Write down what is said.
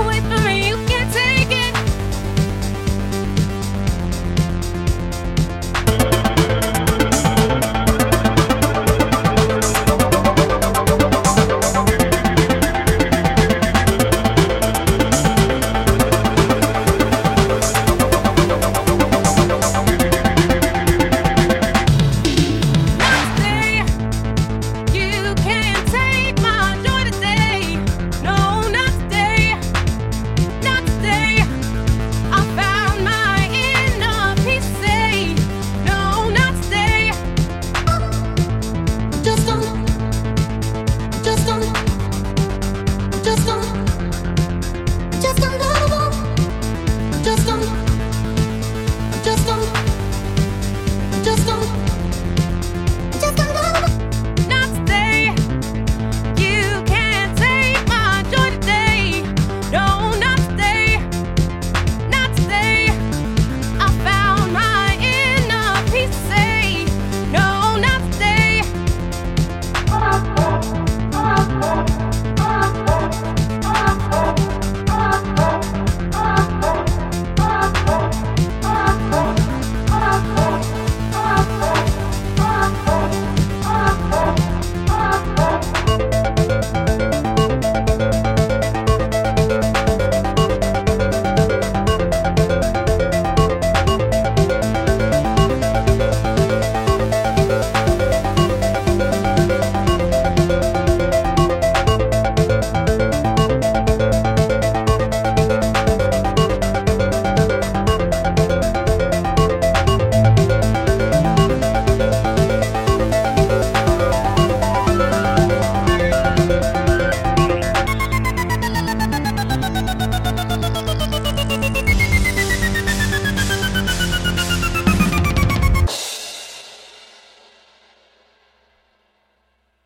away from